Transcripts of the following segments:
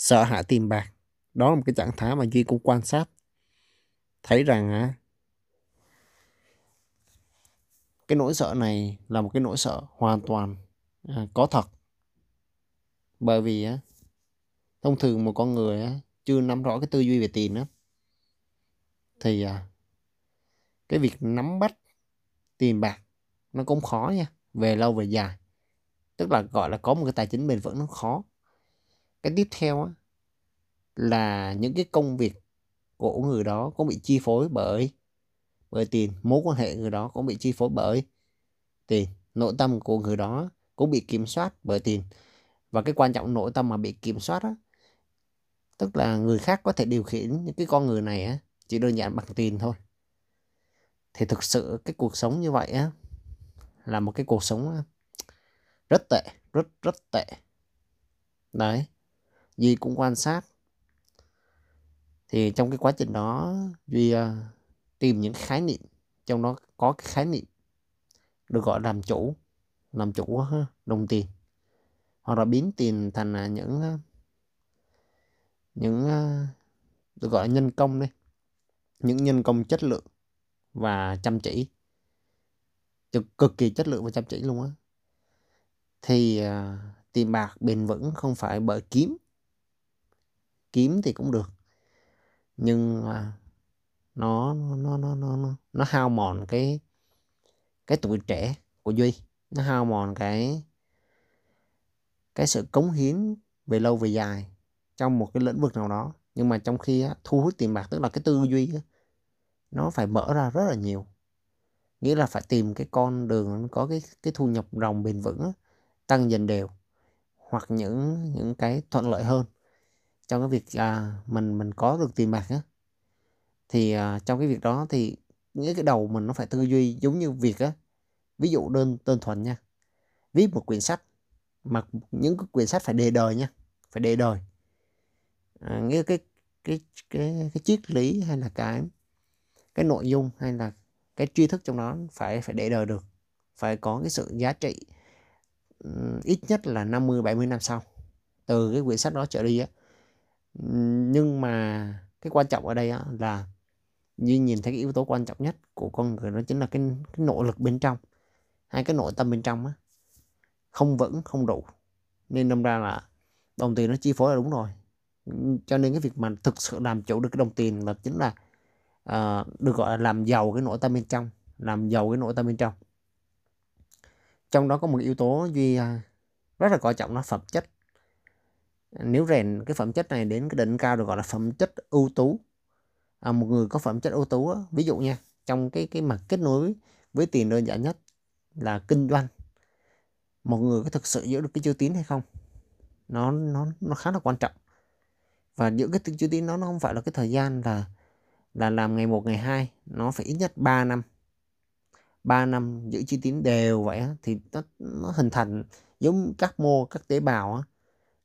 sợ hãi tiền bạc. Đó là một cái trạng thái mà duy cũng quan sát. Thấy rằng á cái nỗi sợ này là một cái nỗi sợ hoàn toàn à, có thật. Bởi vì á thông thường một con người á chưa nắm rõ cái tư duy về tiền á thì à, cái việc nắm bắt tiền bạc nó cũng khó nha về lâu về dài. Tức là gọi là có một cái tài chính bền vững nó khó cái tiếp theo á, là những cái công việc của người đó cũng bị chi phối bởi bởi tiền mối quan hệ người đó cũng bị chi phối bởi tiền. Nội tâm của người đó cũng bị kiểm soát bởi tiền. Và cái quan trọng nội tâm mà bị kiểm soát á tức là người khác có thể điều khiển những cái con người này á chỉ đơn giản bằng tiền thôi. Thì thực sự cái cuộc sống như vậy á là một cái cuộc sống rất tệ rất rất tệ. Đấy. Duy cũng quan sát. Thì trong cái quá trình đó Duy uh, tìm những khái niệm trong đó có cái khái niệm được gọi làm chủ làm chủ đồng tiền hoặc là biến tiền thành à, những ờ, những ờ, được gọi là nhân công đây những nhân công chất lượng và chăm chỉ cực kỳ chất lượng và chăm chỉ luôn á. Thì uh, tiền bạc bền vững không phải bởi kiếm kiếm thì cũng được. Nhưng mà nó nó nó nó nó nó hao mòn cái cái tuổi trẻ của duy. Nó hao mòn cái cái sự cống hiến về lâu về dài trong một cái lĩnh vực nào đó. Nhưng mà trong khi á, thu hút tiền bạc tức là cái tư duy á, nó phải mở ra rất là nhiều. Nghĩa là phải tìm cái con đường có cái cái thu nhập ròng bền vững á, tăng dần đều hoặc những những cái thuận lợi hơn trong cái việc à, mình mình có được tiền bạc á thì à, trong cái việc đó thì những cái đầu mình nó phải tư duy giống như việc á. Ví dụ đơn đơn thuần nha viết một quyển sách mà những cái quyển sách phải đề đời nha phải đề đời. À, nghĩa cái cái cái cái triết lý hay là cái cái nội dung hay là cái tri thức trong đó phải phải để đời được phải có cái sự giá trị ít nhất là 50 70 năm sau từ cái quyển sách đó trở đi á nhưng mà cái quan trọng ở đây á, là như nhìn thấy cái yếu tố quan trọng nhất của con người đó chính là cái cái nỗ lực bên trong. Hay cái nội tâm bên trong á không vững không đủ. Nên đâm ra là đồng tiền nó chi phối là đúng rồi. Cho nên cái việc mà thực sự làm chủ được cái đồng tiền là chính là uh, được gọi là làm giàu cái nội tâm bên trong làm giàu cái nội tâm bên trong. Trong đó có một yếu tố duy uh, rất là coi trọng là phẩm chất nếu rèn cái phẩm chất này đến cái đỉnh cao được gọi là phẩm chất ưu tú. À, một người có phẩm chất ưu tú ví dụ nha trong cái cái mặt kết nối với tiền đơn giản nhất là kinh doanh một người có thực sự giữ được cái chữ tín hay không? Nó nó nó khá là quan trọng. Và giữ cái chữ tín nó nó không phải là cái thời gian là là làm ngày một ngày hai nó phải ít nhất 3 năm. 3 năm giữ chữ tín đều vậy á, thì nó, nó hình thành giống các mô các tế bào á,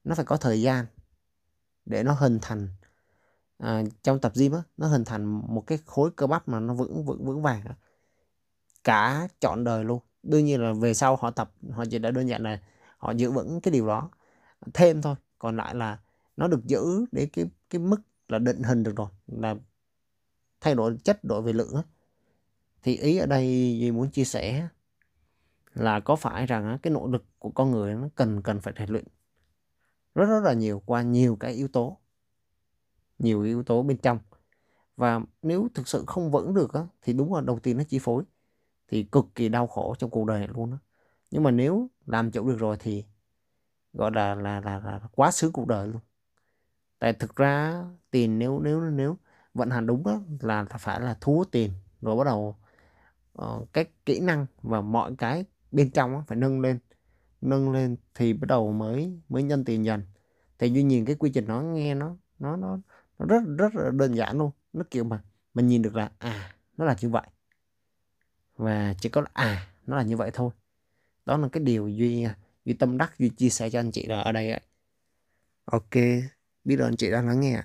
nó phải có thời gian để nó hình thành à, trong tập gym á, nó hình thành một cái khối cơ bắp mà nó vững vững vững vàng đó. cả trọn đời luôn đương nhiên là về sau họ tập họ chỉ đã đơn giản là họ giữ vững cái điều đó thêm thôi còn lại là nó được giữ để cái cái mức là định hình được rồi là thay đổi chất đổi về lượng thì ý ở đây gì muốn chia sẻ là có phải rằng cái nội lực của con người nó cần cần phải rèn luyện rất rất là nhiều qua nhiều cái yếu tố nhiều yếu tố bên trong. Và nếu thực sự không vững được á, thì đúng là đầu tiên nó chi phối thì cực kỳ đau khổ trong cuộc đời này luôn á. Nhưng mà nếu làm chủ được rồi thì gọi là là là, là quá sướng cuộc đời luôn. Tại thực ra tiền nếu nếu nếu vận hành đúng đó là phải là thu hút tiền rồi bắt đầu ờ, uh, cái kỹ năng và mọi cái bên trong đó, phải nâng lên nâng lên thì bắt đầu mới mới nhân tiền dần thì duy nhìn cái quy trình nó nghe nó nó nó, nó rất rất là đơn giản luôn. Nó kiểu mà mình nhìn được là à nó là như vậy. Và chỉ có là à nó là như vậy thôi. Đó là cái điều duy duy tâm đắc duy chia sẻ cho anh chị là ở đây ấy. ok biết ơn anh chị đã lắng nghe